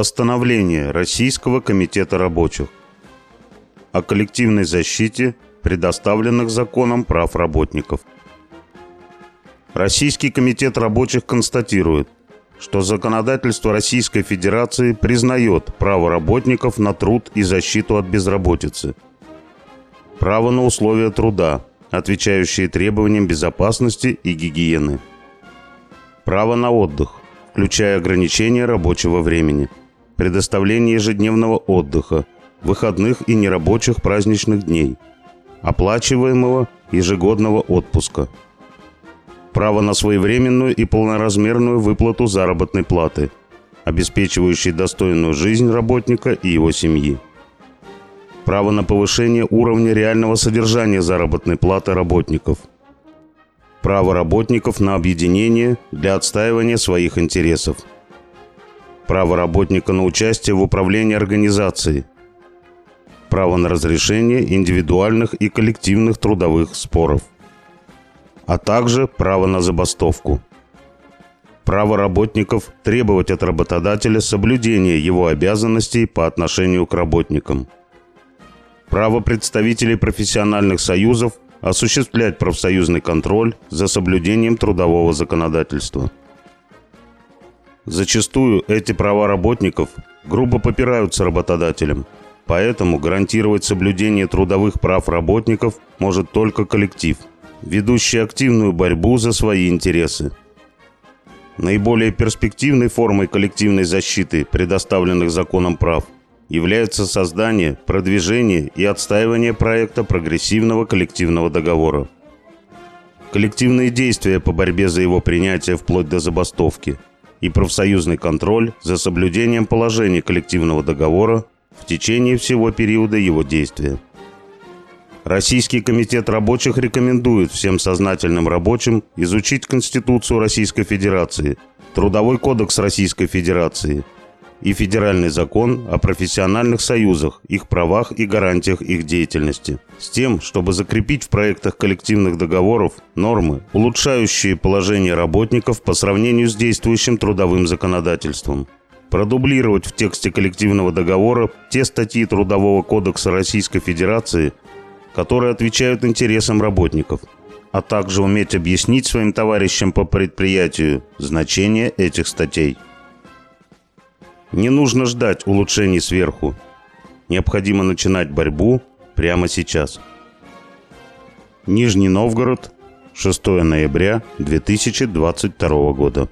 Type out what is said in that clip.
Постановление Российского комитета рабочих о коллективной защите предоставленных законом прав работников. Российский комитет рабочих констатирует, что законодательство Российской Федерации признает право работников на труд и защиту от безработицы, право на условия труда, отвечающие требованиям безопасности и гигиены, право на отдых, включая ограничение рабочего времени, предоставление ежедневного отдыха, выходных и нерабочих праздничных дней, оплачиваемого ежегодного отпуска, право на своевременную и полноразмерную выплату заработной платы, обеспечивающей достойную жизнь работника и его семьи, право на повышение уровня реального содержания заработной платы работников, право работников на объединение для отстаивания своих интересов, право работника на участие в управлении организацией, право на разрешение индивидуальных и коллективных трудовых споров, а также право на забастовку. Право работников требовать от работодателя соблюдения его обязанностей по отношению к работникам. Право представителей профессиональных союзов осуществлять профсоюзный контроль за соблюдением трудового законодательства. Зачастую эти права работников грубо попираются работодателем – Поэтому гарантировать соблюдение трудовых прав работников может только коллектив, ведущий активную борьбу за свои интересы. Наиболее перспективной формой коллективной защиты предоставленных законом прав является создание, продвижение и отстаивание проекта прогрессивного коллективного договора. Коллективные действия по борьбе за его принятие вплоть до забастовки и профсоюзный контроль за соблюдением положений коллективного договора в течение всего периода его действия. Российский комитет рабочих рекомендует всем сознательным рабочим изучить Конституцию Российской Федерации, Трудовой кодекс Российской Федерации и Федеральный закон о профессиональных союзах, их правах и гарантиях их деятельности, с тем, чтобы закрепить в проектах коллективных договоров нормы, улучшающие положение работников по сравнению с действующим трудовым законодательством – продублировать в тексте коллективного договора те статьи Трудового кодекса Российской Федерации, которые отвечают интересам работников, а также уметь объяснить своим товарищам по предприятию значение этих статей. Не нужно ждать улучшений сверху. Необходимо начинать борьбу прямо сейчас. Нижний Новгород, 6 ноября 2022 года.